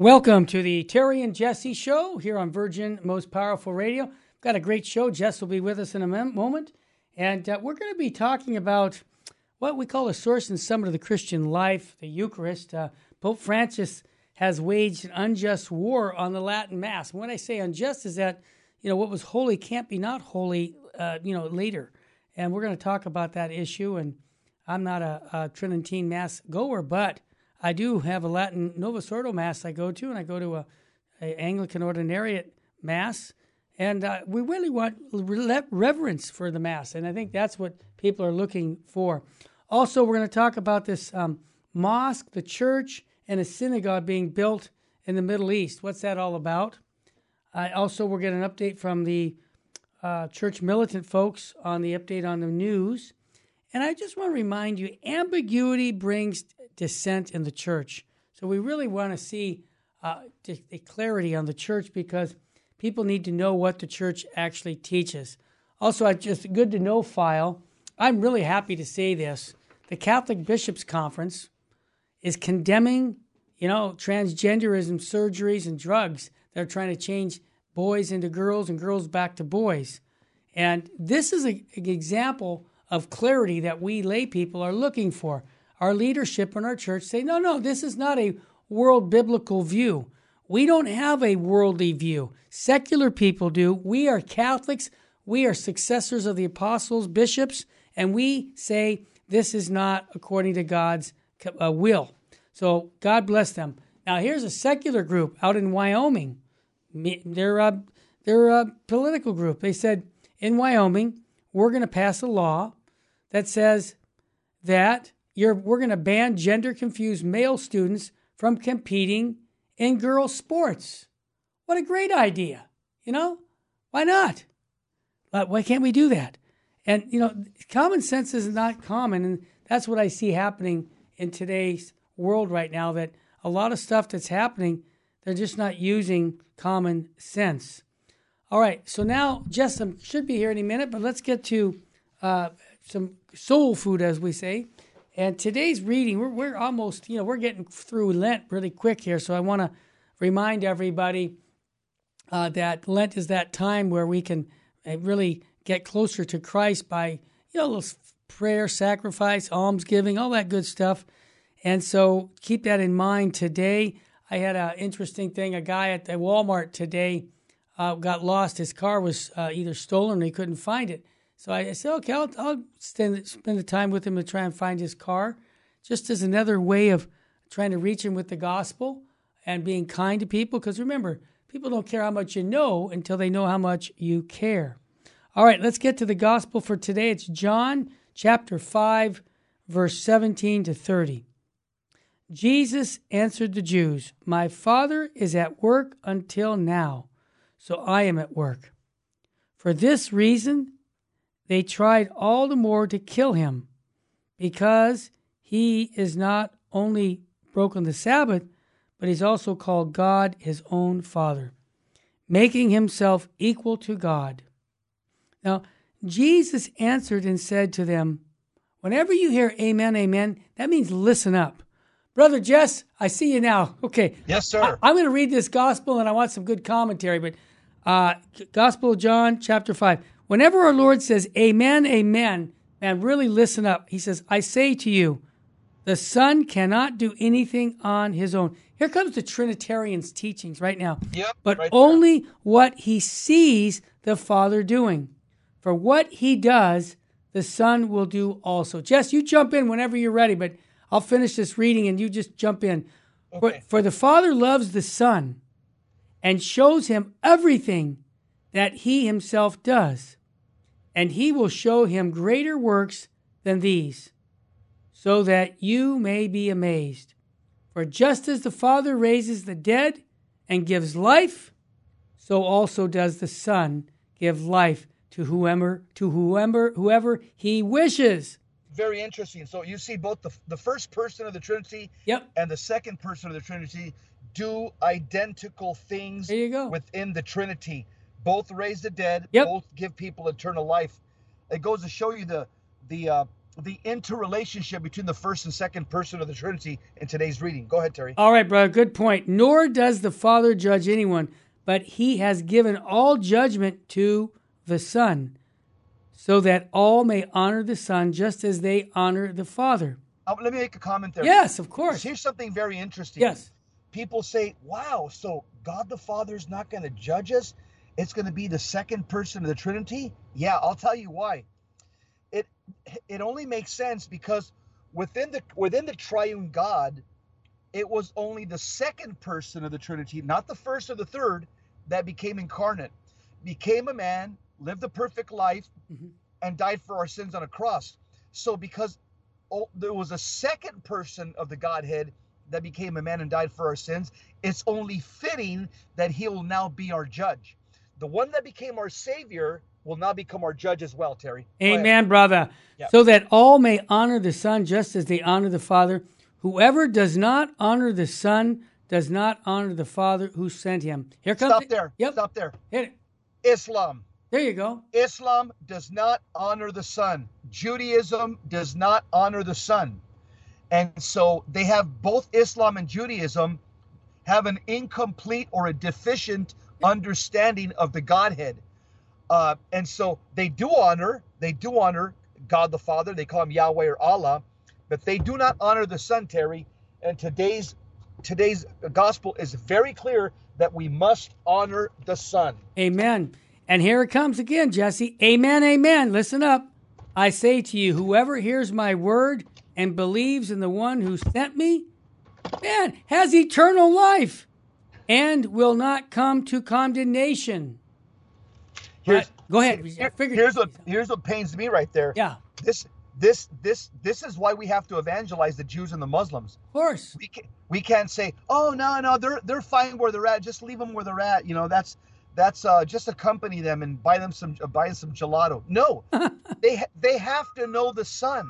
Welcome to the Terry and Jesse show here on Virgin Most Powerful Radio. Got a great show. Jess will be with us in a moment. And uh, we're going to be talking about what we call the source and summit of the Christian life, the Eucharist. Uh, Pope Francis has waged an unjust war on the Latin Mass. And when I say unjust, is that you know what was holy can't be not holy, uh, you know, later. And we're going to talk about that issue. And I'm not a, a Tridentine Mass goer, but I do have a Latin Novus Ordo Mass I go to, and I go to a, a Anglican Ordinariate Mass. And uh, we really want reverence for the Mass. And I think that's what people are looking for. Also, we're going to talk about this um, mosque, the church, and a synagogue being built in the Middle East. What's that all about? Uh, also, we're getting an update from the uh, church militant folks on the update on the news. And I just want to remind you ambiguity brings dissent in the church. So we really want to see uh, the clarity on the church because people need to know what the church actually teaches. Also, I just good to know file. I'm really happy to say this. The Catholic Bishops Conference is condemning, you know, transgenderism surgeries and drugs. They're trying to change boys into girls and girls back to boys. And this is an example of clarity that we lay people are looking for. Our leadership in our church say, no, no, this is not a world biblical view. We don't have a worldly view. Secular people do. We are Catholics. We are successors of the apostles, bishops, and we say this is not according to God's uh, will. So God bless them. Now here's a secular group out in Wyoming. They're a, they're a political group. They said in Wyoming we're going to pass a law that says that we're going to ban gender confused male students from competing in girls' sports. What a great idea. You know, why not? Why can't we do that? And, you know, common sense is not common. And that's what I see happening in today's world right now that a lot of stuff that's happening, they're just not using common sense. All right, so now Jess should be here any minute, but let's get to uh, some soul food, as we say. And today's reading, we're, we're almost, you know, we're getting through Lent really quick here. So I want to remind everybody uh, that Lent is that time where we can uh, really get closer to Christ by, you know, prayer, sacrifice, almsgiving, all that good stuff. And so keep that in mind today. I had an interesting thing. A guy at the Walmart today uh, got lost. His car was uh, either stolen or he couldn't find it. So I said, okay, I'll, I'll spend, spend the time with him to try and find his car, just as another way of trying to reach him with the gospel and being kind to people. Because remember, people don't care how much you know until they know how much you care. All right, let's get to the gospel for today. It's John chapter 5, verse 17 to 30. Jesus answered the Jews, My Father is at work until now, so I am at work. For this reason, they tried all the more to kill him, because he is not only broken the Sabbath, but he's also called God his own Father, making himself equal to God. Now, Jesus answered and said to them, Whenever you hear amen, amen, that means listen up. Brother Jess, I see you now. Okay. Yes, sir. I, am going to read this gospel and I want some good commentary, but uh, Gospel of John, chapter 5. Whenever our Lord says, Amen, Amen, man, really listen up. He says, I say to you, the Son cannot do anything on his own. Here comes the Trinitarian's teachings right now. Yep, but right only what he sees the Father doing. For what he does, the Son will do also. Jess, you jump in whenever you're ready, but I'll finish this reading and you just jump in. Okay. For, for the Father loves the Son and shows him everything that he himself does and he will show him greater works than these, so that you may be amazed. For just as the Father raises the dead and gives life, so also does the Son give life to whoever to whoever whoever he wishes. Very interesting. So you see both the the first person of the Trinity yep. and the second person of the Trinity do identical things there you go. within the Trinity both raise the dead, yep. both give people eternal life. It goes to show you the the uh, the interrelationship between the first and second person of the Trinity in today's reading. Go ahead, Terry. All right, brother. Good point. Nor does the Father judge anyone, but he has given all judgment to the Son, so that all may honor the Son just as they honor the Father. Uh, let me make a comment there. Yes, of course. Here's something very interesting. Yes. People say, wow, so God the Father is not going to judge us? It's going to be the second person of the Trinity? Yeah, I'll tell you why. It it only makes sense because within the within the triune God, it was only the second person of the Trinity, not the first or the third, that became incarnate, became a man, lived a perfect life, Mhm. and died for our sins on a cross. So because oh, there was a second person of the Godhead that became a man and died for our sins, it's only fitting that he will now be our judge. The one that became our savior will now become our judge as well, Terry. Go ahead. Amen, brother. So that all may honor the Son just as they honor the Father. Whoever does not honor the Son does not honor the Father who sent him. Here comes Stop there. Yep. Stop there. Hit it. Islam. There you go. Islam does not honor the son. Judaism does not honor the son. And so they have both Islam and Judaism have an incomplete or a deficient understanding of the Godhead. Uh, and so they do honor, they do honor God the Father. They call him Yahweh or Allah, but they do not honor the Son, Terry. And today's today's gospel is very clear that we must honor the Son. Amen. And here it comes again, Jesse. Amen, amen. Listen up. I say to you, whoever hears my word and believes in the one who sent me, man, has eternal life and will not come to condemnation. Here's, Right. Go ahead. Here- here's what here's what pains me right there. Yeah, This this this this is why we have to evangelize the Jews and the Muslims. of course. We can, we can't say, "Oh no, no, they're they're fine where they're at. Just leave them where they're at." You know, that's that's uh, just accompany them and buy them some uh, buy some gelato. No, they ha- they have to know the Son.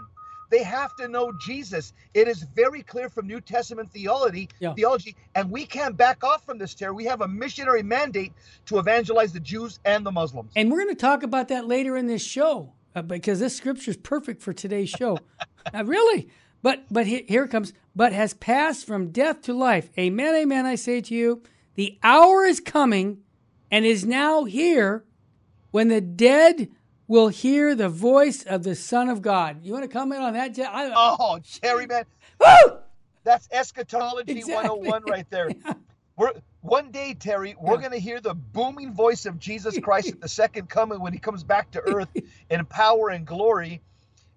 They have to know Jesus. It is very clear from New Testament theology, Yeah. theology, and we can't back off from this. Terry, we have a missionary mandate to evangelize the Jews and the Muslims. And we're going to talk about that later in this show uh, because this scripture is perfect for today's show. uh, really. But but he- here it comes. But has passed from death to life. Amen, amen. I say to you, the hour is coming, and is now here, when the dead will hear the voice of the Son of God. You want to comment on that? Je- I, Oh, Terry, man, Woo! That's eschatology Exactly. 101 right there. We're one day, Terry, we're Yeah. going to hear the booming voice of Jesus Christ at the second coming when he comes back to earth in power and glory.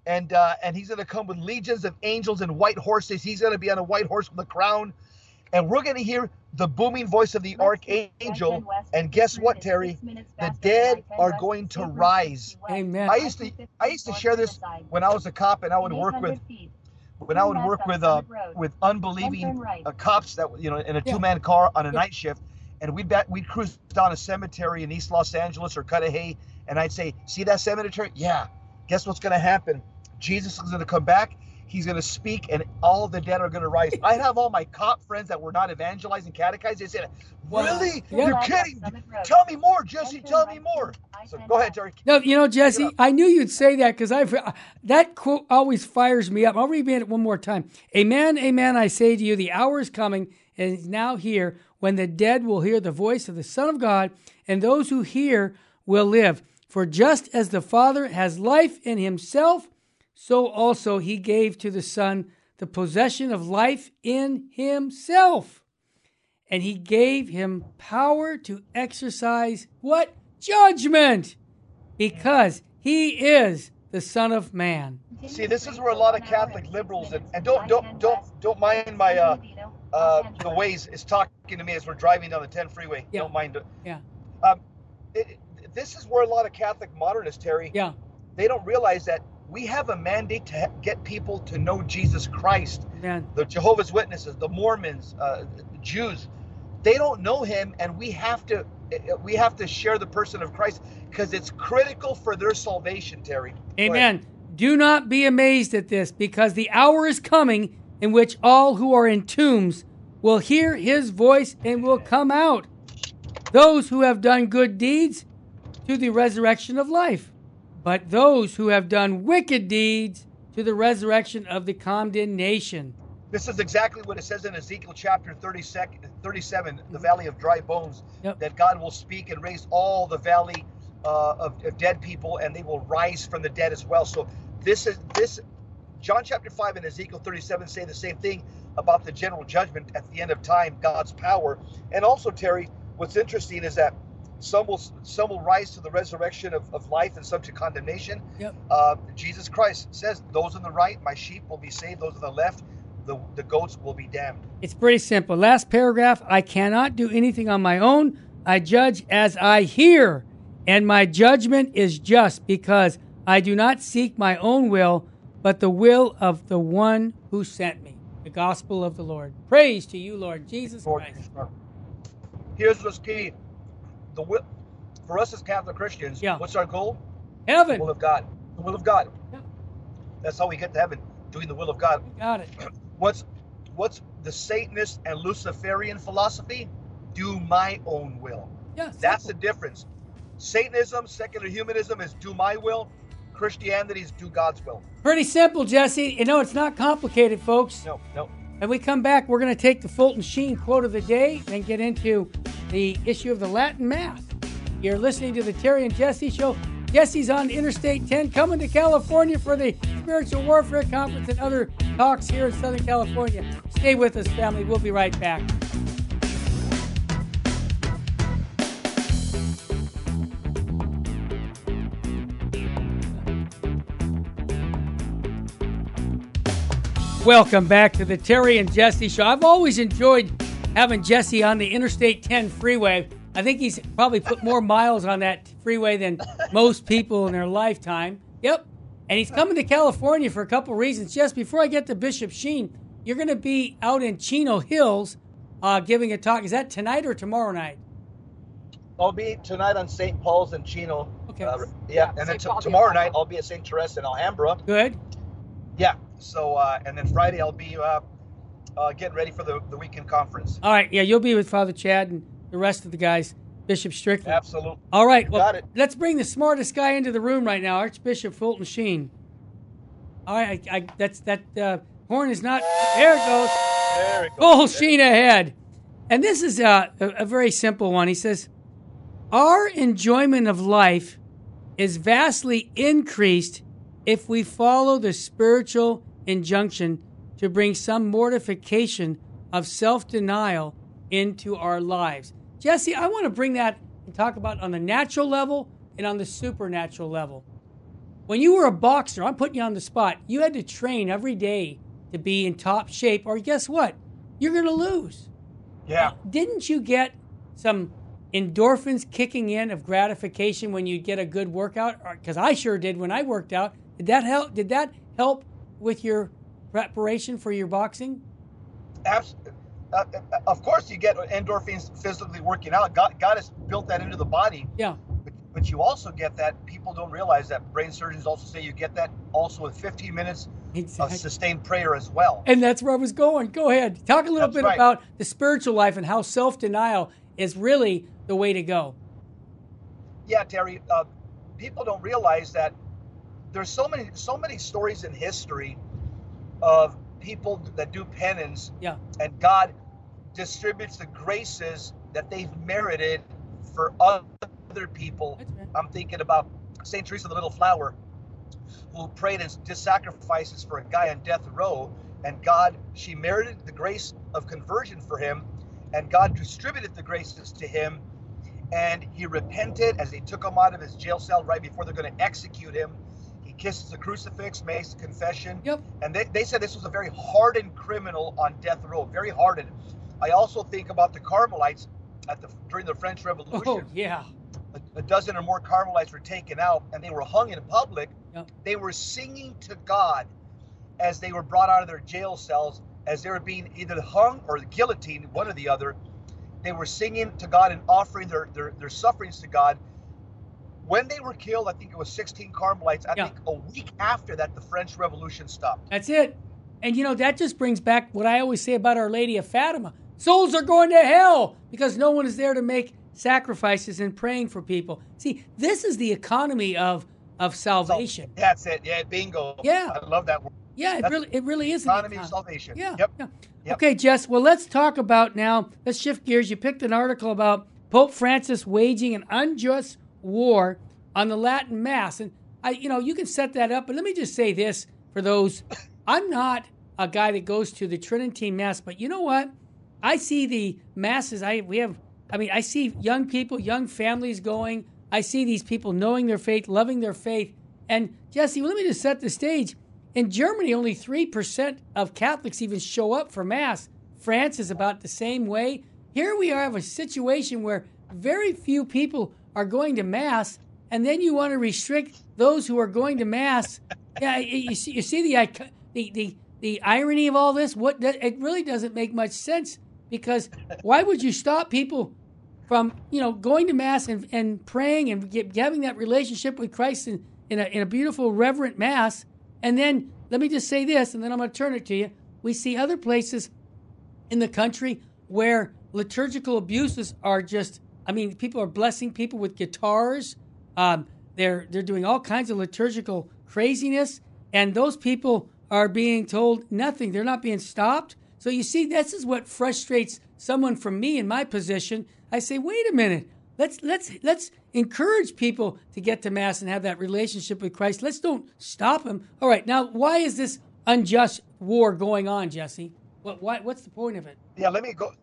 And uh, and he's going to come with legions of angels and white horses. He's going to be on a white horse with a crown. And we're going to hear the booming voice of the archangel. And guess what, Terry? The dead are going to rise. Amen. I used to I used to share this when I was a cop and I would work with when I would work with uh with unbelieving uh, cops that you know in a two man car on a night shift, and we'd bet we'd cruise down a cemetery in East Los Angeles or Cudahy, and I'd say, "See that cemetery? Yeah. Guess what's going to happen? Jesus is going to come back. He's going to speak, and all the dead are going to rise." I have all my cop friends that were not evangelizing catechized. They said, "Really? Yeah. You're kidding? Tell me more, Jesse. Tell me more." So go ahead, Terry. No, you know, Jesse. I knew you'd say that because I've uh, that quote always fires me up. I'll read it one more time. Amen, amen. I say to you, the hour is coming and is now here when the dead will hear the voice of the Son of God, and those who hear will live. For just as the Father has life in Himself, so also He gave to the Son the possession of life in Himself and he gave him power to exercise what? Judgment! Because he is the Son of Man. See, this is where a lot of Catholic liberals and, and don't don't don't don't mind my uh uh the ways is talking to me as we're driving down the 10 freeway. Yeah. Don't mind it. Yeah, Um, it, it- this is where a lot of Catholic modernists, Terry, yeah, they don't realize that we have a mandate to get people to know Jesus Christ. man. The Jehovah's Witnesses, the Mormons, uh, the Jews, they don't know Him, and we have to we have to share the person of Christ because it's critical for their salvation, Terry. Amen. Do not be amazed at this, because the hour is coming in which all who are in tombs will hear his voice and will come out. Those who have done good deeds to the resurrection of life, but those who have done wicked deeds to the resurrection of the condemnation. This is exactly what it says in Ezekiel chapter 30 37, the valley of dry bones, Yep. that God will speak and raise all the valley uh, of, of dead people, and they will rise from the dead as well. So this is this John chapter 5 and Ezekiel 37 say the same thing about the general judgment at the end of time, God's power. And also, Terry, what's interesting is that some will some will rise to the resurrection of, of life and some to condemnation. Yep. Uh, Jesus Christ says, Those on the right, my sheep will be saved, those on the left, the, the goats will be damned. It's pretty simple. Last paragraph I cannot do anything on my own. I judge as I hear, and my judgment is just because I do not seek my own will, but the will of the one who sent me. The gospel of the Lord. Praise to you, Lord Jesus Lord, Christ. Here's what's key. The will for us as Catholic Christians, Yeah. what's our goal? Heaven. The will of God. The will of God. Yeah. That's how we get to heaven, doing the will of God. Got it. What's what's the Satanist and Luciferian philosophy? Do my own will. Yeah, That's the difference. Satanism, secular humanism is do my will. Christianity is do God's will. pretty simple, Jesse. You know, it's not complicated, folks. No, no. When we come back, we're going to take the Fulton Sheen quote of the day and get into the issue of the Latin Mass. You're listening to the Terry and Jesse Show. Jesse's on Interstate 10 coming to California for the Spiritual Warfare Conference and other talks here in Southern California. Stay with us, family. We'll be right back. Welcome back to the Terry and Jesse Show. I've always enjoyed having Jesse on the Interstate 10 freeway. I think he's probably put more miles on that freeway than most people in their lifetime. Yep. And he's coming to California for a couple reasons. Just before I get to Bishop Sheen, you're going to be out in Chino Hills uh, giving a talk. Is that tonight or tomorrow night? I'll be tonight on St. Paul's in Chino. Okay. Uh, yeah, and then t- Paul, tomorrow yeah. night I'll be at St. Therese in Alhambra. Good. Yeah. So uh, and then Friday I'll be uh, getting ready for the, the weekend conference. All right. Yeah, you'll be with Father Chad and the rest of the guys, Bishop Strickland. Absolutely. All right. Well, Got it. let's bring the smartest guy into the room right now, Archbishop Fulton Sheen. All right. I, I, that's that uh, horn is not. There it goes. There it goes. Full Sheen ahead. And this is uh, a, a very simple one. He says, Our enjoyment of life is vastly increased if we follow the spiritual injunction to bring some mortification of self denial into our lives. Jesse, I want to bring that and talk about on the natural level and on the supernatural level. When you were a boxer, I'm putting you on the spot, you had to train every day to be in top shape, or guess what? You're going to lose. Yeah. Didn't you get some endorphins kicking in of gratification when you get a good workout? Because I sure did when I worked out. Did that help? Did that help with your preparation for your boxing? Abs- uh, uh, of course, you get endorphins physically working out. God, God has built that into the body. Yeah. But, but you also get that. People don't realize that. Brain surgeons also say you get that also with 15 minutes of sustained prayer as well. And that's where I was going. Go ahead. Talk a little That's bit right. about the spiritual life and how self denial is really the way to go. yeah, Terry, uh, people don't realize that there's so many so many stories in history of people that do penance Yeah. and God distributes the graces that they've merited for other people. I'm thinking about St. Teresa the Little Flower, who prayed and did sacrifices for a guy on death row, and God, she merited the grace of conversion for him, and God distributed the graces to him, and he repented as they took him out of his jail cell right before they're going to execute him. Kisses the crucifix, makes confession, Yep. and they, they said this was a very hardened criminal on death row, very hardened. I also think about the Carmelites at the during the French Revolution Oh, yeah. a, a dozen or more Carmelites were taken out and they were hung in public. Yep. They were singing to God as they were brought out of their jail cells, as they were being either hung or guillotined, one or the other. They were singing to God and offering their, their, their sufferings to God. When they were killed, I think it was 16 Carmelites. I Yeah. think a week after that, the French Revolution stopped. That's it. And you know, that just brings back what I always say about Our Lady of Fatima. Souls are going to hell because no one is there to make sacrifices and praying for people. See, this is the economy of of salvation. That's it. Yeah, bingo. Yeah. I love that word. Yeah, it That's really it really is an Economy of salvation. Yeah. Yep. yeah. Yep. Okay, Jess. Well, let's talk about now. Let's shift gears. You picked an article about Pope Francis waging an unjust war on the Latin Mass, and I, you know, you can set that up. But let me just say this for those: I'm not a guy that goes to the Tridentine Mass, but you know what? I see the masses. I we have. I mean, I see young people, young families going. I see these people knowing their faith, loving their faith. And Jesse, let me just set the stage. In Germany, only 3% of Catholics even show up for Mass. France is about the same way. Here we are have a situation where very few people are going to Mass, and then you want to restrict those who are going to Mass. Yeah, you see, you see the, the, the, the irony of all this? What It really doesn't make much sense because why would you stop people from you know going to mass and, and praying and get, having that relationship with Christ in, in, a, in a beautiful reverent mass and then let me just say this and then I'm going to turn it to you we see other places in the country where liturgical abuses are just I mean people are blessing people with guitars um, they're they're doing all kinds of liturgical craziness and those people are being told nothing they're not being stopped so you see this is what frustrates someone from me in my position I say, wait a minute. Let's let's let's encourage people to get to mass and have that relationship with Christ. Let's don't stop them. All right, now why is this unjust war going on, Jesse? What why, what's the point of it? Yeah, let me go.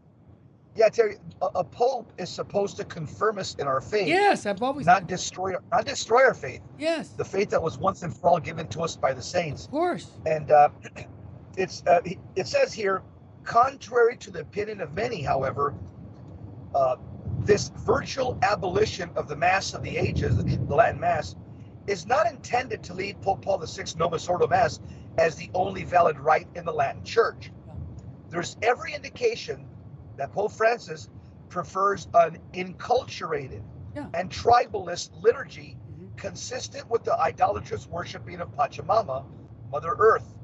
Yeah, Terry, a, a pope is supposed to confirm us in our faith. Yes, I've always Not destroy, not destroy our faith. yes, The faith that was once and for all given to us by the saints. of course. And uh, it's uh, it says here, contrary to the opinion of many, however, uh, this virtual abolition of the Mass of the Ages, the, Latin Mass, is not intended to lead Pope Paul VI's Novus Ordo Mass as the only valid rite in the Latin Church. There's every indication that Pope Francis prefers an enculturated Yeah. and tribalist liturgy mm-hmm. consistent with the idolatrous worshiping of Pachamama, Mother Earth,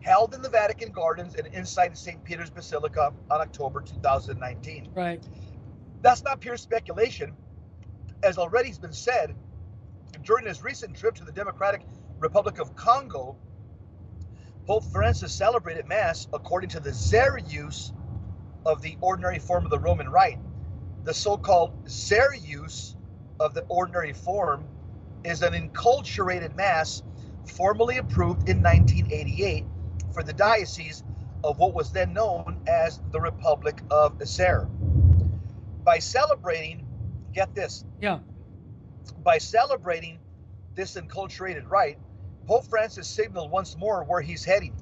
held in the Vatican Gardens and inside St. Peter's Basilica on October 2019. Right. That's not pure speculation. As already has been said, during his recent trip to the Democratic Republic of Congo, Pope Francis celebrated Mass according to the Zaire use of the ordinary form of the Roman Rite. The so called Zaire use of the ordinary form is an enculturated Mass formally approved in 1988 for the diocese of what was then known as the Republic of Zaire by celebrating, get this, Yeah. by celebrating this enculturated rite, Pope Francis signaled once more where he's heading.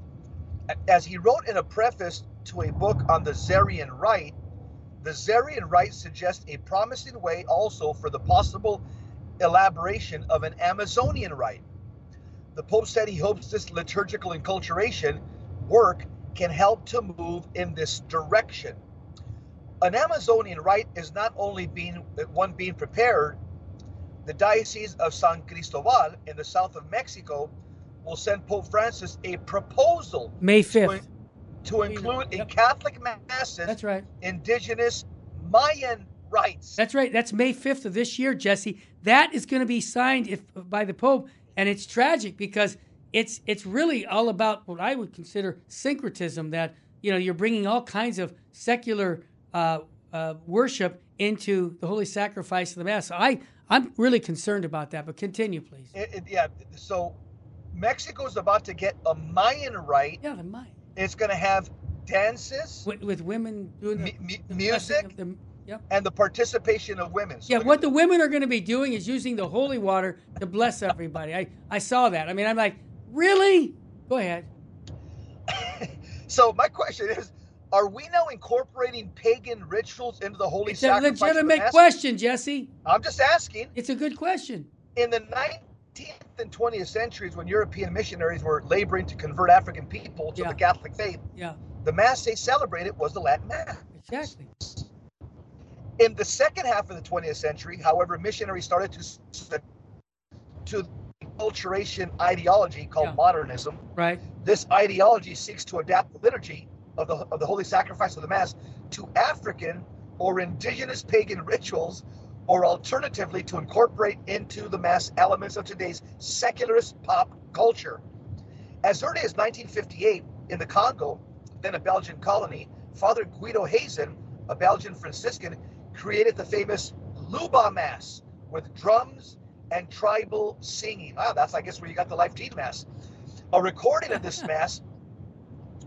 As he wrote in a preface to a book on the Zairean rite, the Zairean rite suggests a promising way also for the possible elaboration of an Amazonian rite. The Pope said he hopes this liturgical enculturation work can help to move in this direction an Amazonian rite is not only being one being prepared. The Diocese of San Cristobal in the south of Mexico will send Pope Francis a proposal May to, 5th. To include in Catholic masses That's right. indigenous Mayan rights. That's right. That's May 5th of this year, Jesse. That is going to be signed if by the Pope, and it's tragic because it's it's really all about what I would consider syncretism. That you know you're bringing all kinds of secular uh, uh, worship into the holy sacrifice of the Mass. So I I'm really concerned about that. But continue, please. It- it- yeah, so Mexico is about to get a Mayan rite. Yeah, the mind It's going to have dances with, with women doing the, the music? the- Yep. and the participation of women. So Yeah, what the women are going to be doing is using the holy water to bless everybody. I, I saw that. I mean, I'm like, really? Go ahead. So my question is, are we now incorporating pagan rituals into the holy It's a sacrifice? of the legitimate question, Jesse. I'm just asking. It's a good question. In the 19th and 20th centuries, when European missionaries were laboring to convert African people to Yeah. the Catholic faith, Yeah, the Mass they celebrated was the Latin Mass. exactly. In the second half of the 20th century, however, missionaries started to to acculturation ideology called Yeah. modernism. Right. This ideology seeks to adapt the liturgy of the, of the holy sacrifice of the Mass to African or indigenous pagan rituals or alternatively to incorporate into the mass elements of today's secularist pop culture. As early as 1958, in the Congo, then a Belgian colony, Father Guido Haazen, a Belgian Franciscan, created the famous Luba Mass with drums and tribal singing. Wow, that's, I guess, where you got the Life Teen Mass. A recording of this Mass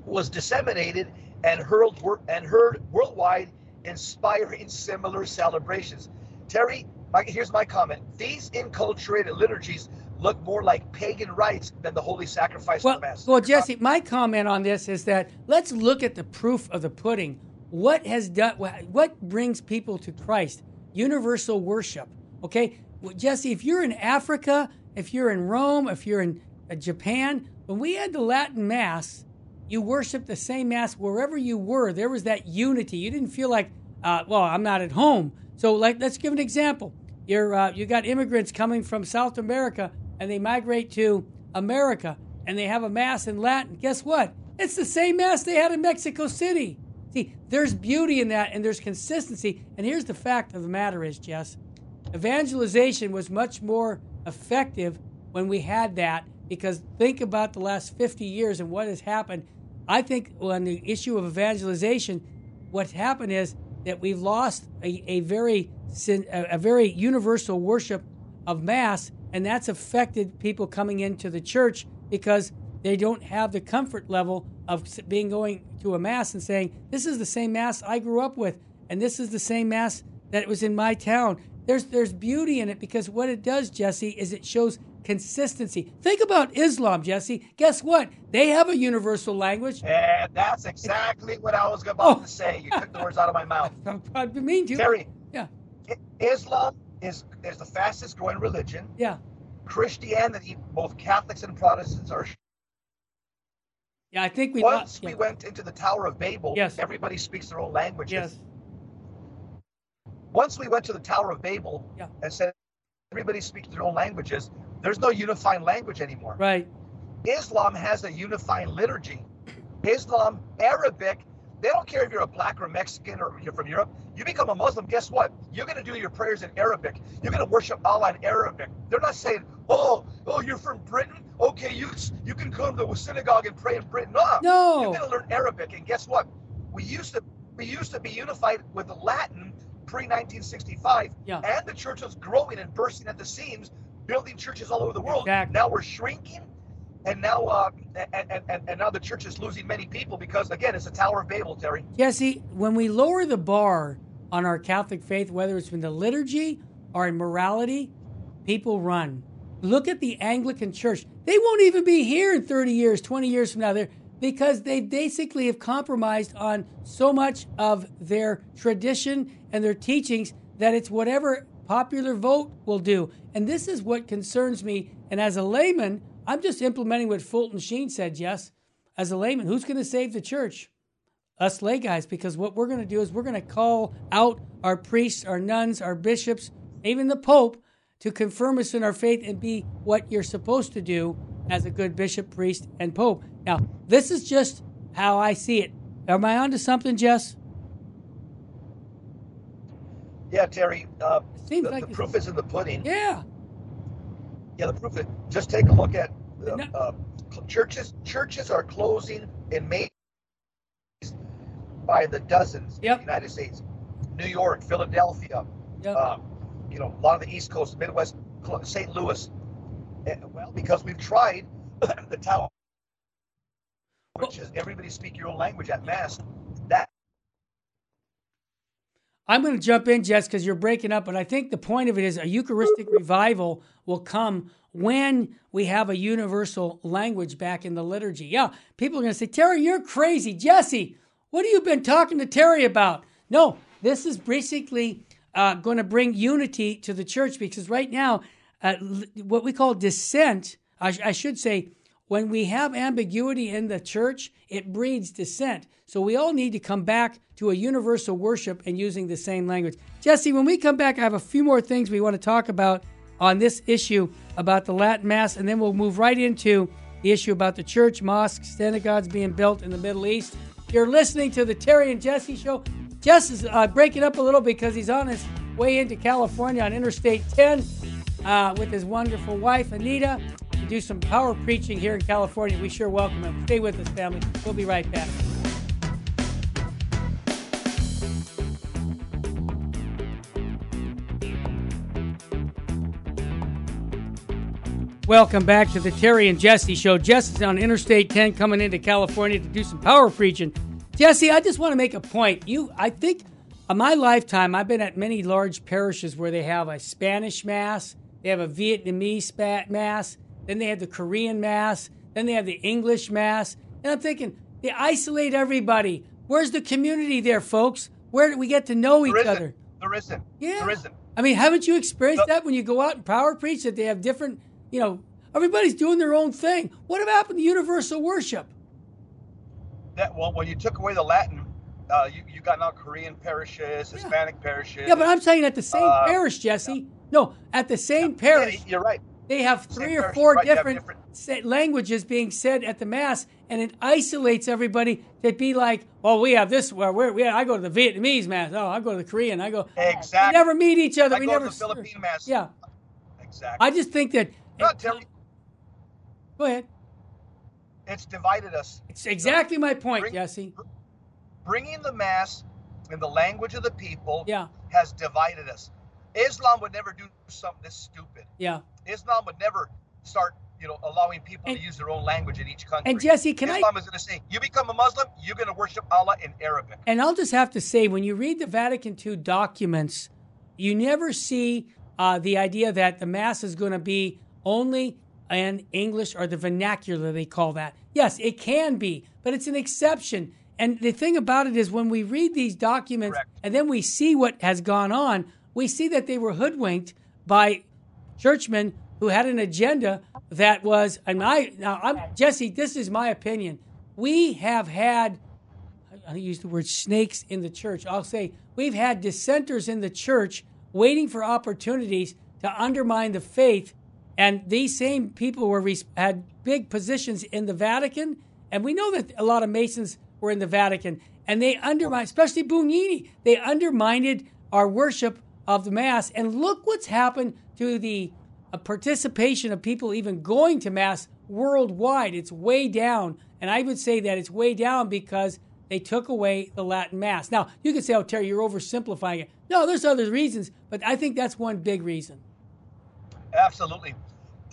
was disseminated and heard, and heard worldwide, inspiring similar celebrations. Terry, my, here's my comment. These enculturated liturgies look more like pagan rites than the holy sacrifice well, of the Mass. Well, Jesse, my comment on this is that let's look at the proof of the pudding. What has done? What brings people to Christ? Universal worship. Okay, well, Jesse, if you're in Africa, if you're in Rome, if you're in uh, Japan, when we had the Latin Mass, you worshiped the same Mass wherever you were. There was that unity. You didn't feel like, uh, well, I'm not at home. So, like, let's give an example. You're uh, you got immigrants coming from South America and they migrate to America and they have a mass in Latin. Guess what? It's the same mass they had in Mexico City. See, there's beauty in that and there's consistency. And here's the fact of the matter is, Jess, evangelization was much more effective when we had that because think about the last 50 years and what has happened. I think on the issue of evangelization, what's happened is that we've lost a, a very a very universal worship of mass, and that's affected people coming into the church because they don't have the comfort level of being going to a mass and saying, "This is the same mass I grew up with, and this is the same mass that was in my town." There's there's beauty in it because what it does, Jesse, is it shows consistency. Think about Islam, Jesse. Guess what? They have a universal language. And that's exactly what I was about oh. to say. You took the words out of my mouth. I mean to. Terry. Yeah. Islam is is the fastest growing religion. Yeah. Christianity, both Catholics and Protestants are. Yeah, I think we. Once yeah. we went into the Tower of Babel, yes. everybody speaks their own languages. Yes. Once we went to the Tower of Babel yeah. and said everybody speaks their own languages, there's no unifying language anymore. Right. Islam has a unifying liturgy. Islam, Arabic, they don't care if you're a black or Mexican or you're from Europe. You become a Muslim, guess what? You're going to do your prayers in Arabic. You're going to worship Allah in Arabic. They're not saying, "Oh, oh, you're from Britain. Okay, you you can come to the synagogue and pray in Britain." No, no. You're going to learn Arabic, and guess what? We used to we used to be unified with Latin pre 1965, yeah. and the church was growing and bursting at the seams building churches all over the world. Exactly. Now we're shrinking, and now uh, and, and, and now the church is losing many people because again, it's a Tower of Babel, Terry. Jesse, when we lower the bar on our Catholic faith, whether it's in the liturgy or in morality, people run. Look at the Anglican Church; they won't even be here in thirty years, twenty years from now. They're because they basically have compromised on so much of their tradition and their teachings that it's whatever popular vote will do. And this is what concerns me. And as a layman, I'm just implementing what Fulton Sheen said, yes. As a layman, who's going to save the church? Us lay guys, because what we're going to do is we're going to call out our priests, our nuns, our bishops, even the Pope to confirm us in our faith and be what you're supposed to do as a good bishop, priest, and Pope. Now, this is just how I see it. Am I onto something, Jess? Yeah, Terry. Uh, Seems the, like the proof is in the pudding. Yeah. Yeah, the proof is. Just take a look at uh, uh, churches. Churches are closing in May by the dozens yep. in the United States. New York, Philadelphia, yep. uh, you know, a lot of the East Coast, Midwest, St. Louis. And, well, because we've tried the tower, which is everybody speak your own language at mass. That I'm going to jump in, Jess, because you're breaking up, but I think the point of it is a Eucharistic revival will come when we have a universal language back in the liturgy. Yeah, people are going to say, Terry, you're crazy. Jesse, what have you been talking to Terry about? No, this is basically uh, going to bring unity to the church because right now, uh, what we call dissent, I, I should say, when we have ambiguity in the church, it breeds dissent. So we all need to come back to a universal worship and using the same language. Jesse, when we come back, I have a few more things we want to talk about on this issue about the Latin Mass, and then we'll move right into the issue about the church, mosques, synagogues being built in the Middle East. You're listening to the Terry and Jesse show. Jess is uh, breaking up a little because he's on his way into California on Interstate 10 uh, with his wonderful wife, Anita, to do some power preaching here in California. We sure welcome him. Stay with us, family. We'll be right back. Welcome back to the Terry and Jesse Show. Jesse's on Interstate 10 coming into California to do some power preaching. Jesse, I just want to make a point. You, I think, in my lifetime, I've been at many large parishes where they have a Spanish mass, they have a Vietnamese mass, then they have the Korean mass, then they have the English mass, and I'm thinking they isolate everybody. Where's the community there, folks? Where do we get to know each other? There isn't. Yeah. There isn't. I mean, haven't you experienced No. that when you go out and power preach that they have different, you know, everybody's doing their own thing. What happened to universal worship? That well, when you took away the Latin, uh, you you got now Korean parishes, Hispanic parishes. Yeah, but I'm saying at the same Uh, parish, Jesse. No, at the same Yeah, parish, you're right. they have Same three or parish, four right, different, different- languages being said at the mass, and it isolates everybody to be like, "Well, we have this. Where we're, we I go to the Vietnamese mass. Oh, I go to the Korean. I go. Exactly. We never meet each other. I we go never to the Philippine mass. Yeah, Exactly. I just think that. No, Terry, Go ahead. it's divided us. It's exactly my point, Bring- Jesse. Bringing the mass in the language of the people Yeah, has divided us. Islam would never do something this stupid. yeah. Islam would never start, you know, allowing people And- to use their own language in each country. And Jesse, can I? Islam is going to say, you become a Muslim, you're going to worship Allah in Arabic. And I'll just have to say, when you read the Vatican II documents, you never see uh, the idea that the Mass is going to be only in English or the vernacular, they call that. Yes, it can be, but it's an exception. And the thing about it is, when we read these documents Correct. and then we see what has gone on, we see that they were hoodwinked by churchmen who had an agenda that was, and I, now I'm, Jesse, this is my opinion. We have had I use the word snakes in the church. I'll say we've had dissenters in the church waiting for opportunities to undermine the faith, and these same people were had big positions in the Vatican, and we know that a lot of Masons were in the Vatican, and they undermined, especially Bugnini, they undermined our worship of the Mass, and look what's happened to the uh, participation of people even going to Mass worldwide. It's way down, and I would say that it's way down because they took away the Latin Mass. Now, you could say, oh, Terry, you're oversimplifying it. No, there's other reasons, but I think that's one big reason. Absolutely.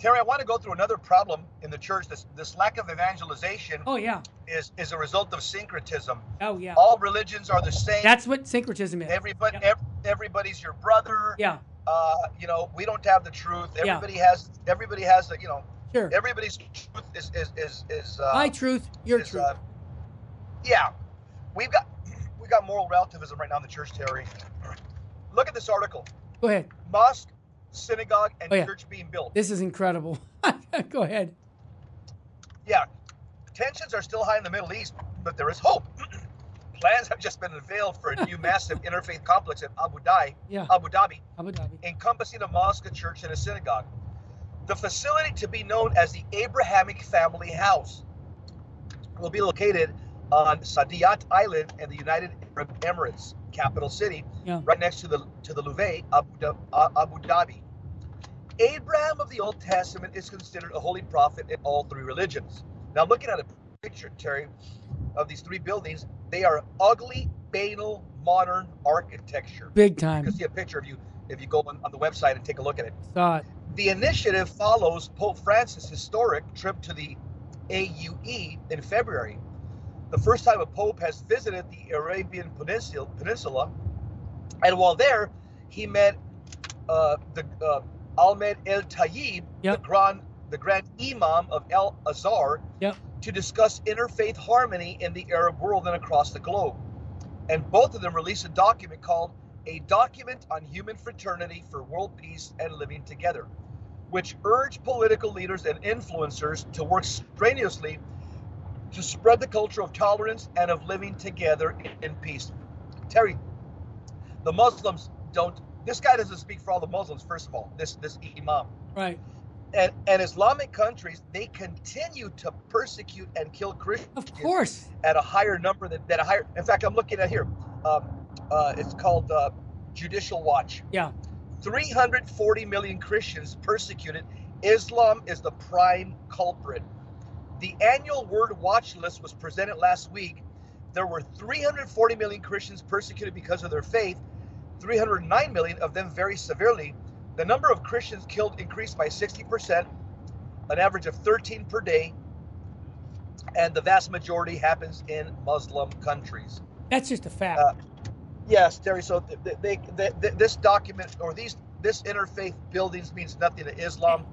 Terry, I want to go through another problem in the church. This this lack of evangelization Oh, yeah. is, is a result of syncretism. Oh, yeah. All religions are the same. That's what syncretism is. Everybody, Yeah. ev- everybody's your brother. Yeah, Uh, you know, we don't have the truth. Yeah. Everybody has. Everybody has the. You know, sure. everybody's truth is is is is. Uh, My truth, your is, truth. uh, yeah, we've got we've got moral relativism right now in the church, Terry. Look at this article: Go ahead. mosque, synagogue, and Oh, yeah. church being built. This is incredible. Go ahead. Yeah, tensions are still high in the Middle East, but there is hope. Plans have just been unveiled for a new massive interfaith complex in Abu Dhabi, Yeah, Abu Dhabi, Abu Dhabi. encompassing a mosque, a church, and a synagogue. The facility, to be known as the Abrahamic Family House, will be located on Saadiyat Island in the United Arab Emirates, capital city, Yeah. right next to the to the Louvre, Abu, uh, Abu Dhabi. Abraham of the Old Testament is considered a holy prophet in all three religions. Now, looking at a picture, Terry, of these three buildings, they are ugly, banal, modern architecture. Big You time. can see a picture of you if you go on, on the website and take a look at it. Saw it. The initiative follows Pope Francis' historic trip to the AUE in February. The first time a pope has visited the Arabian Peninsula, Peninsula and while there, he met uh, the uh, Ahmed El Tayyib, Yep. the grand the grand imam of El Azhar, Yep. to discuss interfaith harmony in the Arab world and across the globe. And both of them released a document called A Document on Human Fraternity for World Peace and Living Together, which urged political leaders and influencers to work strenuously to spread the culture of tolerance and of living together in, in peace. Terry, the Muslims don't. This guy doesn't speak for all the Muslims. First of all, this this imam Right. and and Islamic countries they continue to persecute and kill Christians Of course. at a higher number than, than a higher. In fact, I'm looking at here. Um, uh, it's called uh, Judicial Watch. Yeah. 340 million Christians persecuted. Islam is the prime culprit. The annual World Watch list was presented last week. There were 340 million Christians persecuted because of their faith, 309 million of them very severely. The number of Christians killed increased by 60%, an average of 13 per day, and the vast majority happens in Muslim countries. That's just a fact. Uh, yes, Terry. So they, they, they, this document or these this interfaith buildings means nothing to Islam.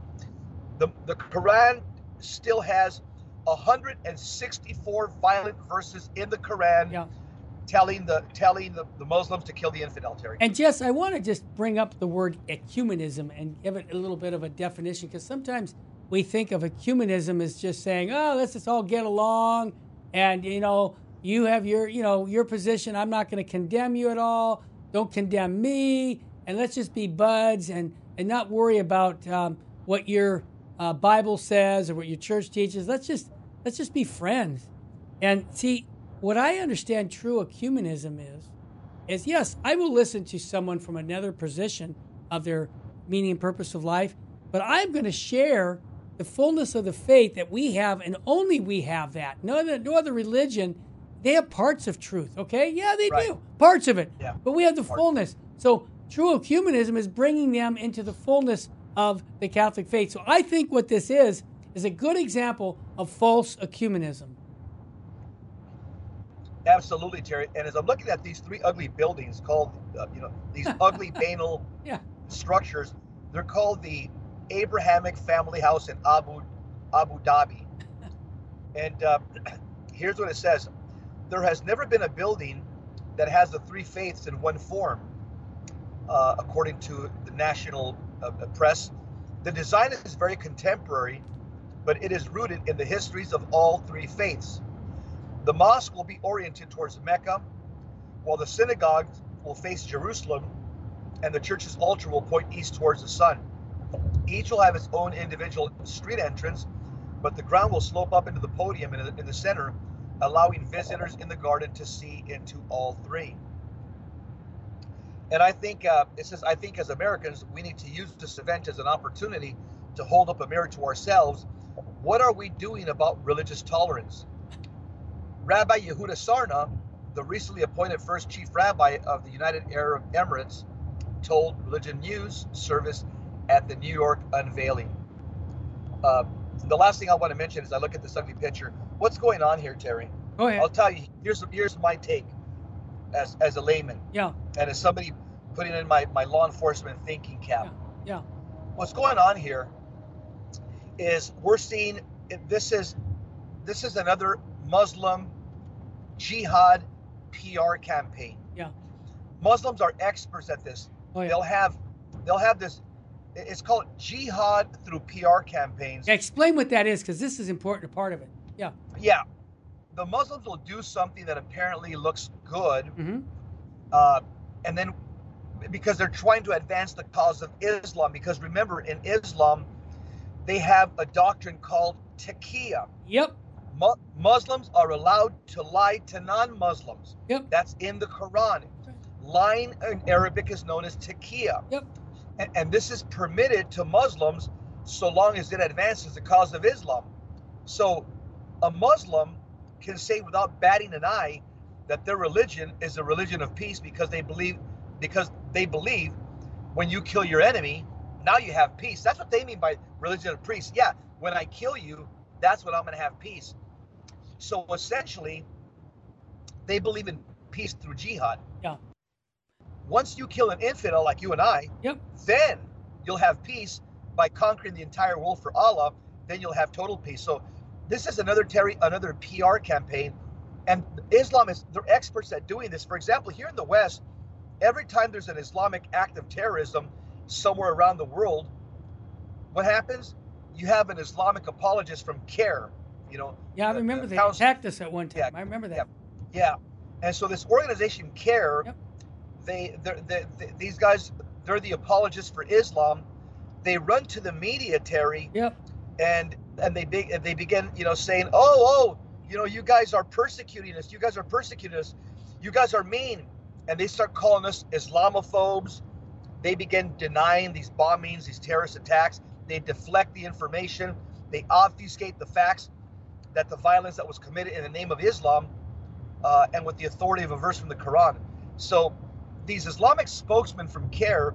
The the Quran still has 164 violent verses in the Quran. Yeah. Telling the telling the, the Muslims to kill the infidel, Terry. And Jess, I want to just bring up the word ecumenism and give it a little bit of a definition because sometimes we think of ecumenism as just saying, "Oh, let's just all get along," and you know, you have your, you know, your position. I'm not going to condemn you at all. Don't condemn me, and let's just be buds and and not worry about um, what your uh, Bible says or what your church teaches. Let's just let's just be friends. And see, what I understand true ecumenism is, is yes, I will listen to someone from another position of their meaning and purpose of life, but I'm going to share the fullness of the faith that we have, and only we have that. No other, no other religion, they have parts of truth, okay? Yeah, they Right. do, parts of it. Yeah. But we have the Parts. fullness. So true ecumenism is bringing them into the fullness of the Catholic faith. So I think what this is, is a good example of false ecumenism. Absolutely, Terry. And as I'm looking at these three ugly buildings called, uh, you know, these ugly banal Yeah. structures, they're called the Abrahamic Family House in Abu Abu Dhabi. And uh, here's what it says: There has never been a building that has the three faiths in one form, uh, according to the national uh, press. The design is very contemporary, but it is rooted in the histories of all three faiths. The mosque will be oriented towards Mecca, while the synagogue will face Jerusalem, and the church's altar will point east towards the sun. Each will have its own individual street entrance, but the ground will slope up into the podium in the, in the center, allowing visitors in the garden to see into all three. And I think uh, it says, I think as Americans, we need to use this event as an opportunity to hold up a mirror to ourselves. What are we doing about religious tolerance? Rabbi Yehuda Sarna, the recently appointed first chief rabbi of the United Arab Emirates, told Religion News service at the New York unveiling. Uh, the last thing I want to mention is I look at this ugly picture. What's going on here, Terry? Go ahead. I'll tell you. Here's here's my take as as a layman Yeah, and as somebody putting in my my law enforcement thinking cap. yeah, What's going on here is we're seeing this is this is another Muslim jihad PR campaign. Yeah. Muslims are experts at this. oh yeah. They'll have they'll have this it's called jihad through PR campaigns. Yeah, Explain what that is, because this is important part of it. Yeah. Yeah. The Muslims will do something that apparently looks good hmm uh, and then because they're trying to advance the cause of Islam. Because remember, in Islam, they have a doctrine called taqiyya. Yep. Mu- Muslims are allowed to lie to non-Muslims. Yep. That's in the Quran. Lying in Arabic is known as taqiyya. Yep. And, and this is permitted to Muslims so long as it advances the cause of Islam. So a Muslim can say without batting an eye that their religion is a religion of peace because they believe because they believe when you kill your enemy, now you have peace. That's what they mean by religion of peace. Yeah, when I kill you, that's when I'm going to have peace. So essentially, they believe in peace through jihad. Yeah. Once you kill an infidel like you and I, Yep. then you'll have peace by conquering the entire world for Allah. Then you'll have total peace. So this is another Terry, another PR campaign, and Islam is they're experts at doing this. For example, here in the West, every time there's an Islamic act of terrorism somewhere around the world, what happens? You have an Islamic apologist from CAIR. You know, Yeah, I the- remember the they council- attacked us at one time. Yeah, I remember that. yeah. Yeah, and so this organization CAIR, Yep. they, they they these guys, they're the apologists for Islam. They run to the media, Terry, Yep. and and they big and they begin, you know, saying, oh, oh, you know, you guys are persecuting us. You guys are persecuting us. You guys are mean. and they start calling us Islamophobes. They begin denying these bombings, these terrorist attacks. They deflect the information. They obfuscate the facts that the violence that was committed in the name of Islam uh, and with the authority of a verse from the Quran. So these Islamic spokesmen from CAIR,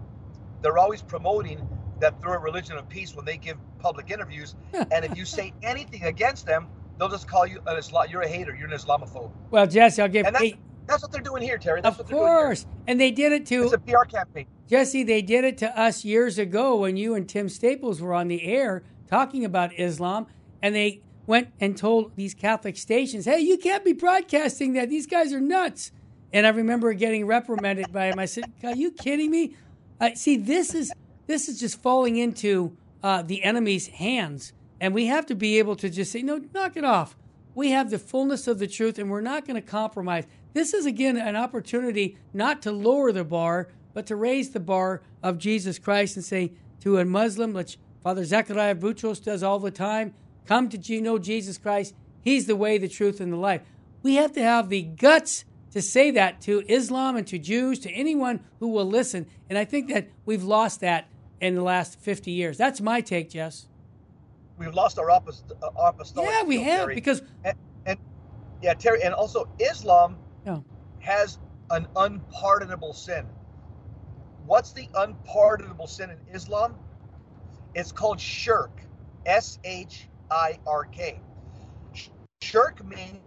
they're always promoting that they're a religion of peace when they give public interviews. and if you say anything against them, they'll just call you an Islam. You're a hater. You're an Islamophobe. Well, Jesse, I'll give. And that's, that's what they're doing here, Terry. That's of course, and they did it to. It's a PR campaign. Jesse, they did it to us years ago when you and Tim Staples were on the air talking about Islam, and they went and told these Catholic stations, "Hey, you can't be broadcasting that. These guys are nuts." And I remember getting reprimanded by him. I said, "Are you kidding me?" Uh, see, this is this is just falling into uh, the enemy's hands, and we have to be able to just say, "No, knock it off." We have the fullness of the truth, and we're not going to compromise. This is again an opportunity not to lower the bar, but to raise the bar of Jesus Christ and say to a Muslim, which Father Zechariah Boutros does all the time, come to know Jesus Christ. He's the way, the truth, and the life. We have to have the guts to say that to Islam and to Jews, to anyone who will listen. And I think that we've lost that in the last 50 years. That's my take, Jess. We've lost our, apostolic. Uh, apostolic yeah, we have Terry. because and, and, yeah, Terry, and also Islam yeah. has an unpardonable sin. What's the unpardonable sin in Islam? It's called shirk. S H I R K. Shirk means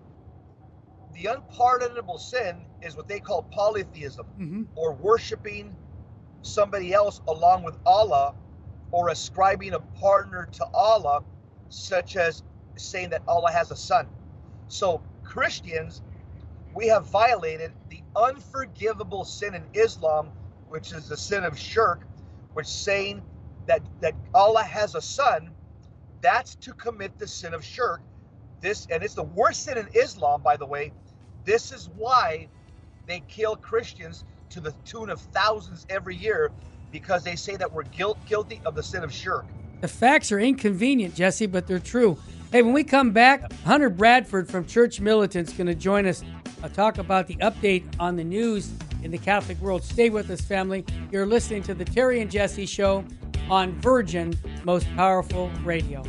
the unpardonable sin is what they call polytheism mm-hmm. or worshiping somebody else along with Allah or ascribing a partner to Allah, such as saying that Allah has a son. So, Christians, we have violated the unforgivable sin in Islam, which is the sin of shirk, which saying that, that Allah has a son that's to commit the sin of shirk. This and it's the worst sin in Islam, by the way. This is why they kill Christians to the tune of thousands every year because they say that we're guilt, guilty of the sin of shirk. The facts are inconvenient, Jesse, but they're true. Hey, when we come back, Hunter Bradford from Church Militant is going to join us. I'll talk about the update on the news in the Catholic world. Stay with us, family. You're listening to the Terry and Jesse Show on Virgin Most Powerful Radio.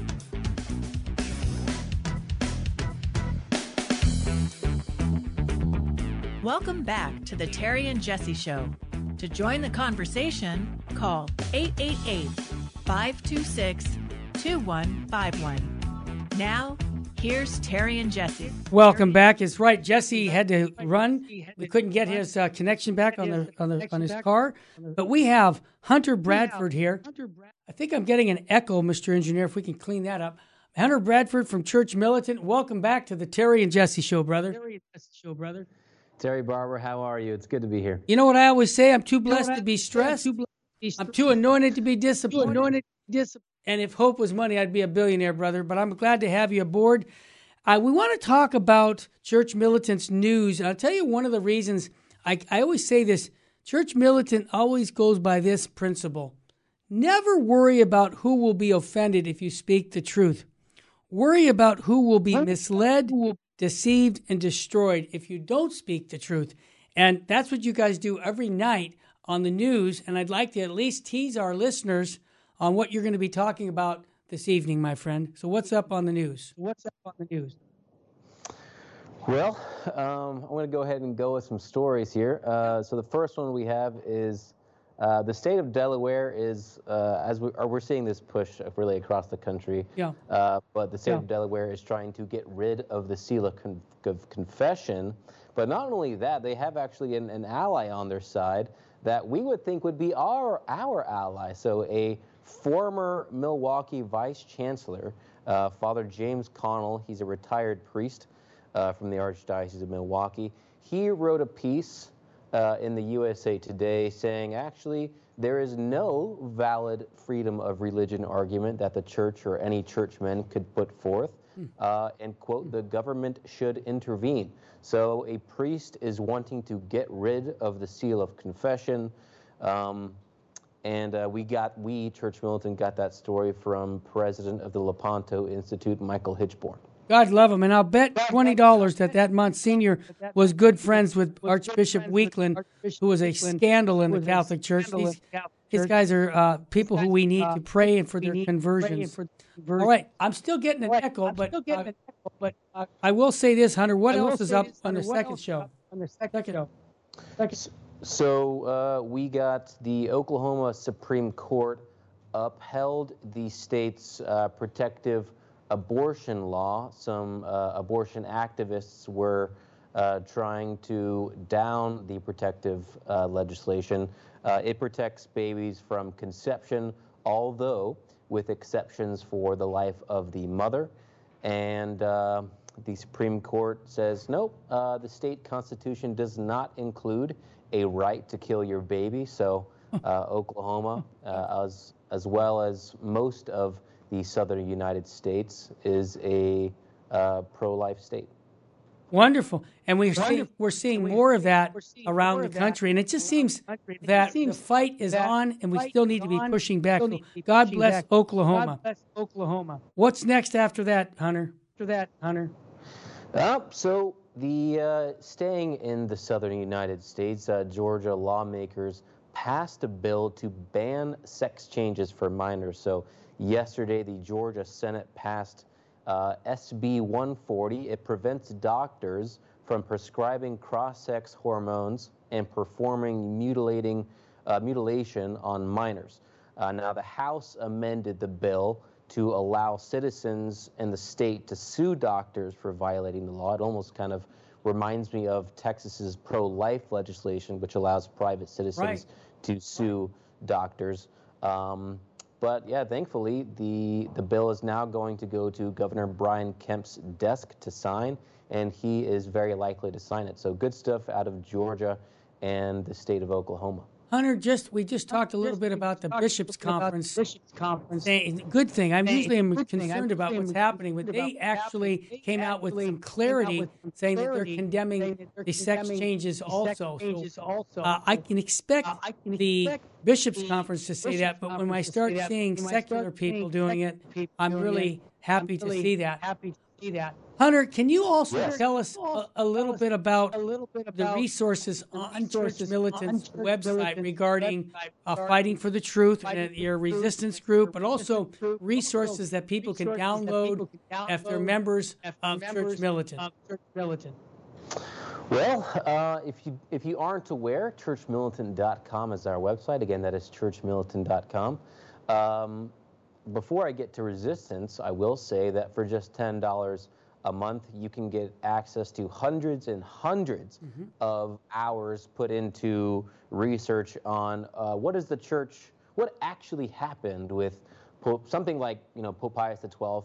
Welcome back to the Terry and Jesse Show. To join the conversation, call 888 526 2151. Now, here's Terry and Jesse. Welcome back. It's right. Jesse had to run. We couldn't get his uh, connection back on the on the on his car, but we have Hunter Bradford here. I think I'm getting an echo, Mr. Engineer. If we can clean that up. Hunter Bradford from Church Militant. Welcome back to the Terry and Jesse Show, brother. Terry and Jesse Show, brother. Terry Barber, how are you? It's good to be here. You know what I always say? I'm too blessed to be stressed. I'm too anointed to be disappointed. And if hope was money, I'd be a billionaire, brother. But I'm glad to have you aboard. Uh, we want to talk about Church Militant's news. I'll tell you one of the reasons I, I always say this Church Militant always goes by this principle never worry about who will be offended if you speak the truth. Worry about who will be misled, deceived, and destroyed if you don't speak the truth. And that's what you guys do every night on the news. And I'd like to at least tease our listeners on what you're going to be talking about this evening, my friend. So, what's up on the news? What's up on the news? Well, um, I'm going to go ahead and go with some stories here. Uh, so, the first one we have is uh, the state of Delaware is, uh, as we are, we're seeing this push really across the country. Yeah. Uh, but the state yeah. of Delaware is trying to get rid of the seal of, con- of confession. But not only that, they have actually an, an, ally on their side that we would think would be our our ally. So a former Milwaukee vice chancellor, uh, Father James Connell, he's a retired priest uh, from the Archdiocese of Milwaukee. He wrote a piece uh, in the USA Today saying actually there is no valid freedom of religion argument that the church or any churchmen could put forth. Hmm. Uh, and quote, the government should intervene. So a priest is wanting to get rid of the seal of confession. Um, and uh, we got, we, Church Militant, got that story from president of the Lepanto Institute, Michael Hichborn. God love him. And I'll bet $20 that that Monsignor was good friends with Archbishop Weakland, who was a scandal in the Catholic Church. These, these guys are uh, people who we need to pray and for their conversions. All right, I'm still getting an echo, but, uh, I will say this, Hunter. What else is up on the second show? On the second show. So uh, we got the Oklahoma Supreme Court upheld the state's uh, protective abortion law. Some uh, abortion activists were uh, trying to down the protective uh, legislation. Uh, it protects babies from conception, although with exceptions for the life of the mother. And the Supreme Court says, nope, the state constitution does not include a right to kill your baby. So uh, Oklahoma, uh, as, as well as most of the southern United States, is a uh, pro-life state. Wonderful, and we're seeing, we're seeing more of that around the country, and it just seems that the fight is on, and we still need to be pushing back. So God bless Oklahoma. Oklahoma. What's next after that, Hunter? After that, Hunter. Uh, so the uh, staying in the southern United States, uh, Georgia lawmakers passed a bill to ban sex changes for minors. So yesterday, the Georgia Senate passed uh, SB 140. It prevents doctors from prescribing cross-sex hormones and performing mutilating uh, mutilation on minors. Uh, now, the House amended the bill to allow citizens and the state to sue doctors for violating the law. It almost kind of reminds me of Texas's pro-life legislation, which allows private citizens Right. to sue doctors. Um, but yeah, thankfully, the, the bill is now going to go to Governor Brian Kemp's desk to sign, and he is very likely to sign it. So good stuff out of Georgia and the state of Oklahoma. Hunter, just we just talked a little bit about the bishops' conference. Bishops conference. Good thing. I'm usually am concerned about what's happening, but they actually. Came out with some clarity, saying that they're condemning the sex changes also. so uh, I can expect Uh, can the expect bishops' conference to say that, but when I start seeing secular people doing it, I'm really happy to see that. Happy see that. Hunter, can you also Yes. tell us a, a little bit about a little bit the resources on Church Militant's on Church website Militant's regarding uh, fighting for the truth fighting and your resistance and group, but also resistance group, but resources also that people can resources that download people can if they're download members of Church Militant. of Church Militant. Well, uh, if you if you aren't aware, churchmilitant.com is our website. Again, that is churchmilitant.com. Um, before I get to resistance, I will say that for just ten dollars a month, you can get access to hundreds and 100s of hours put into research on uh, what is the church, what actually happened with Pope, something like you know Pope Pius XII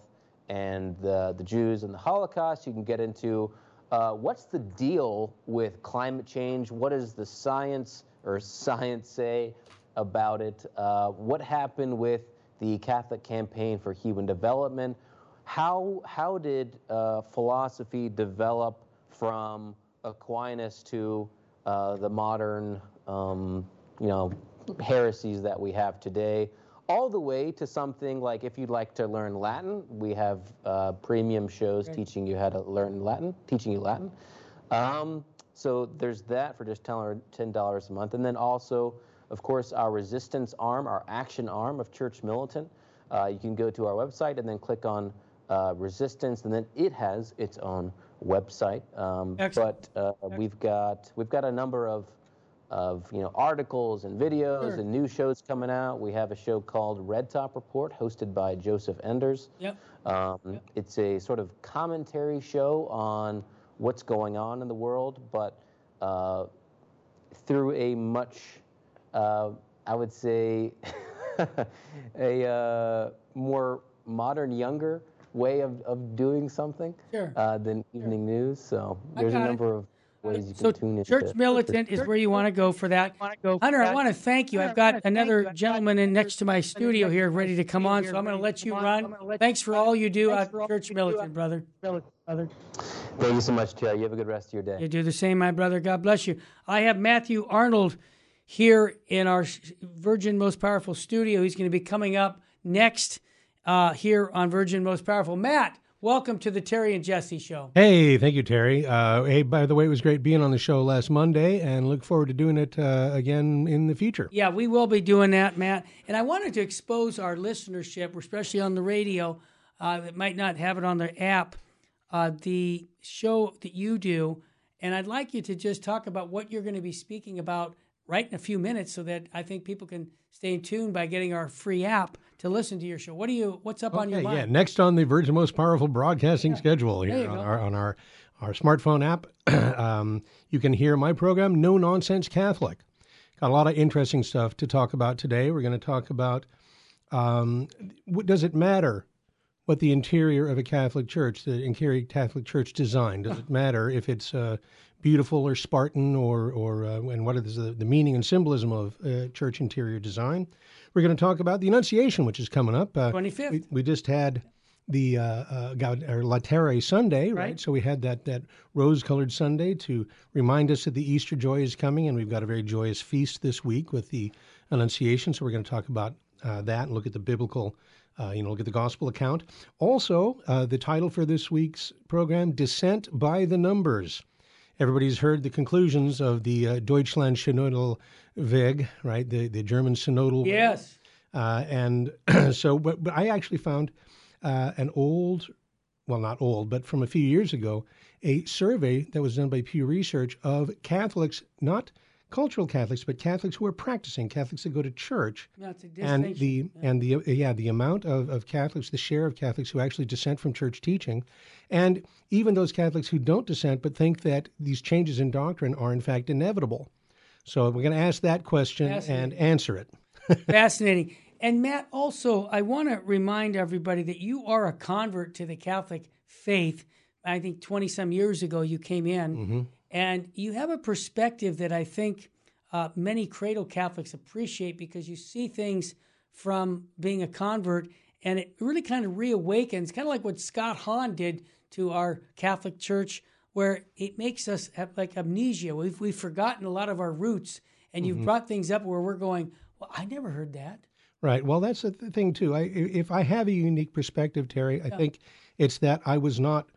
and the the Jews and the Holocaust. You can get into uh, what's the deal with climate change? What does the science or science say about it? Uh, what happened with the Catholic Campaign for Human Development? How, how did uh, philosophy develop from Aquinas to uh, the modern, um, you know, heresies that we have today? All the way to something like if you'd like to learn Latin, we have uh, premium shows teaching you how to learn Latin, teaching you Latin. Um, so there's that for just $10 a month. And then also, of course, our resistance arm, our action arm of Church Militant. Uh, you can go to our website and then click on uh, resistance, and then it has its own website. Um, but uh, we've got we've got a number of of you know articles and videos Sure. and new shows coming out. We have a show called Red Top Report, hosted by Joseph Enders. Yep. Um, It's a sort of commentary show on what's going on in the world, but uh, through a much, uh, I would say, a uh, more modern, younger way of, of doing something Sure. uh, than evening news. So there's a got it. number of ways you can So tune into Church Militant is where you want to go for that. Go for Hunter, I want to thank you. Hunter, I've got another you. I've got gentleman in next to my studio here ready to come on, so I'm going to let you run. Thanks for all you do Thanks at Church Militant, brother. Brother. Thank you so much, Terry. You have a good rest of your day. You do the same, my brother. God bless you. I have Matthew Arnold here in our Virgin Most Powerful studio. He's going to be coming up next uh, here on Virgin Most Powerful. Matt, welcome to the Terry and Jesse Show. Hey, thank you, Terry. Uh, hey, by the way, it was great being on the show last Monday, and look forward to doing it uh, again in the future. Yeah, we will be doing that, Matt. And I wanted to expose our listenership, especially on the radio, uh, that might not have it on their app, uh, the show that you do. And I'd like you to just talk about what you're going to be speaking about right in a few minutes, so that I think people can stay in tune by getting our free app to listen to your show. What do you? What's up on your Okay, mind? yeah. Next on the Virgin Most Powerful Broadcasting schedule here on go. our, on our our smartphone app, um, you can hear my program, No Nonsense Catholic. Got a lot of interesting stuff to talk about today. We're going to talk about um, what, does it matter what the interior of a Catholic church, the interior Catholic church design, does it matter if it's uh, beautiful or Spartan or or uh, and what is the, the meaning and symbolism of uh, church interior design? We're going to talk about the Annunciation, which is coming up. Uh, 25th. We, we just had the uh, uh, Gaud- or Laetare Sunday, right? Right. So we had that that rose-colored Sunday to remind us that the Easter joy is coming, and we've got a very joyous feast this week with the Annunciation. So we're going to talk about uh, that and look at the biblical, uh, you know, look at the gospel account. Also, uh, the title for this week's program: "Dissent by the Numbers." Everybody's heard the conclusions of the uh, Deutschland Synodal Weg, right? The the German synodal. Yes. Uh, and so, but, but I actually found uh, an old, well, not old, but from a few years ago, a survey that was done by Pew Research of Catholics, not cultural Catholics, but Catholics who are practicing, Catholics that go to church. That's a And the and the yeah the amount of, of Catholics, the share of Catholics who actually dissent from church teaching, and even those Catholics who don't dissent but think that these changes in doctrine are in fact inevitable. So we're going to ask that question and answer it. Fascinating. And Matt, also, I want to remind everybody that you are a convert to the Catholic faith. I think 20 some years ago you came in, mm-hmm. And you have a perspective that I think uh, many cradle Catholics appreciate because you see things from being a convert, and it really kind of reawakens, kind of like what Scott Hahn did to our Catholic Church, where it makes us have like amnesia. We've, we've forgotten a lot of our roots, and you've brought things up where we're going, well, I never heard that. Right. Well, that's the thing too. I, if I have a unique perspective, Terry, I think it's that I was not,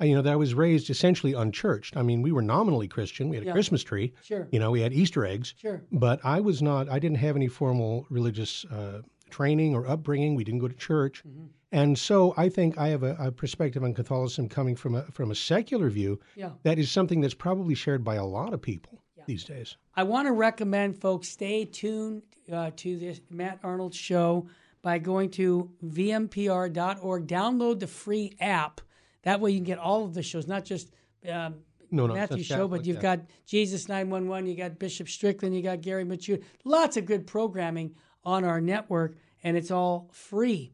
you know, that I was raised essentially unchurched. I mean, we were nominally Christian. We had a Yeah. Christmas tree. Sure. You know, we had Easter eggs. Sure. But I was not. I didn't have any formal religious uh, training or upbringing. We didn't go to church. Mm-hmm. And so I think I have a, a perspective on Catholicism coming from a from a secular view. Yeah. That is something that's probably shared by a lot of people these days. I want to recommend folks stay tuned uh, to this Matt Arnold show by going to vmpr.org. Download the free app. That way you can get all of the shows, not just um, No, no, Matthew's that's show, but you've yeah. got Jesus 911, you got Bishop Strickland, you got Gary Machu. Lots of good programming on our network, and it's all free.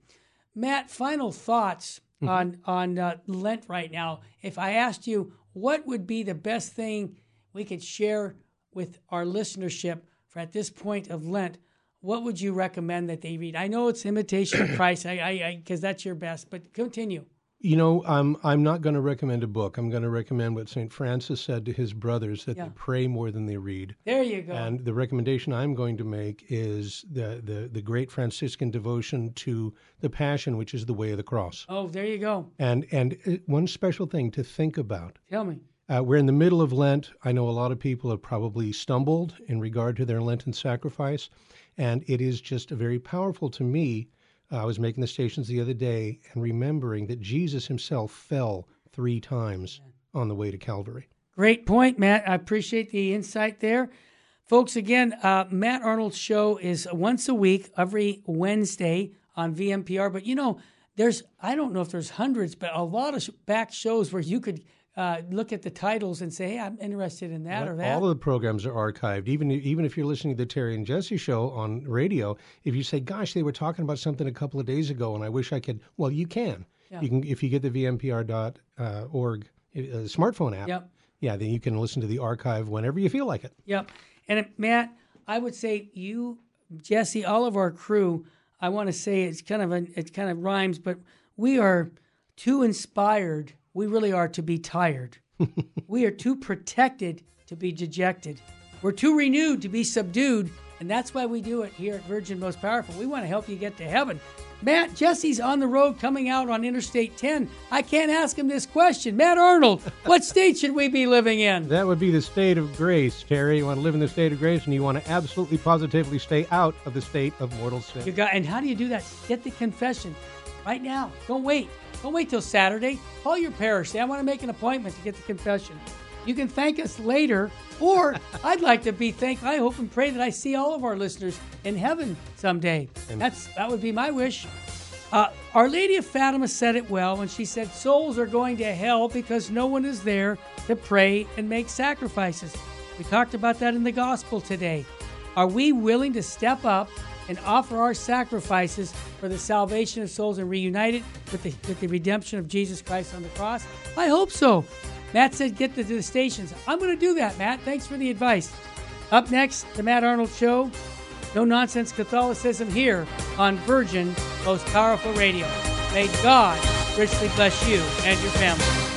Matt, final thoughts Mm-hmm. on on uh, Lent right now. If I asked you what would be the best thing we could share with our listenership for at this point of Lent, what would you recommend that they read? I know it's Imitation of Christ, I, I, because that's your best, but continue. You know, I'm I'm not going to recommend a book. I'm going to recommend what St. Francis said to his brothers that Yeah. they pray more than they read. There you go. And the recommendation I'm going to make is the, the, the great Franciscan devotion to the Passion, which is the way of the cross. oh, there you go. And and uh, one special thing to think about. Tell me. Uh, we're in the middle of Lent. I know a lot of people have probably stumbled in regard to their Lenten sacrifice, and it is just very powerful to me. I was making the stations the other day and remembering that Jesus himself fell three times on the way to Calvary. Great point, Matt. I appreciate the insight there. Folks, again, uh, Matt Arnold's show is once a week, every Wednesday on VMPR. But you know, there's, I don't know if there's hundreds, but a lot of back shows where you could uh, look at the titles and say, hey, I'm interested in that or that. All of the programs are archived. Even even if you're listening to the Terry and Jesse show on radio, if you say, "Gosh, they were talking about something a couple of days ago, and I wish I could," well, you can. Yeah. You can if you get the vmpr.org uh, smartphone app. Yep. Yeah, then you can listen to the archive whenever you feel like it. Yep. And uh, Matt, I would say you, Jesse, all of our crew. I want to say it's kind of a, it kind of rhymes, but we are too inspired. We really are to be tired. we are too protected to be dejected. We're too renewed to be subdued, and that's why we do it here at Virgin Most Powerful. We want to help you get to heaven. Matt, Jesse's on the road coming out on Interstate 10. I can't ask him this question. Matt Arnold, what state should we be living in? That would be the state of grace, Terry. You want to live in the state of grace, and you want to absolutely positively stay out of the state of mortal sin. You got, and how do you do that? Get the confession right now. Don't wait. Don't wait till Saturday. Call your parish. Say, I want to make an appointment to get the confession. You can thank us later, or I'd like to be thanked. I hope and pray that I see all of our listeners in heaven someday. That's that would be my wish. Uh, our Lady of Fatima said it well when she said, "Souls are going to hell because no one is there to pray and make sacrifices." We talked about that in the gospel today. Are we willing to step up and offer our sacrifices for the salvation of souls and reunite it with the, with the redemption of Jesus Christ on the cross? I hope so. Matt said, get to the stations. I'm going to do that, Matt. Thanks for the advice. Up next, the Matt Arnold Show. No nonsense Catholicism here on Virgin Most Powerful Radio. May God richly bless you and your family.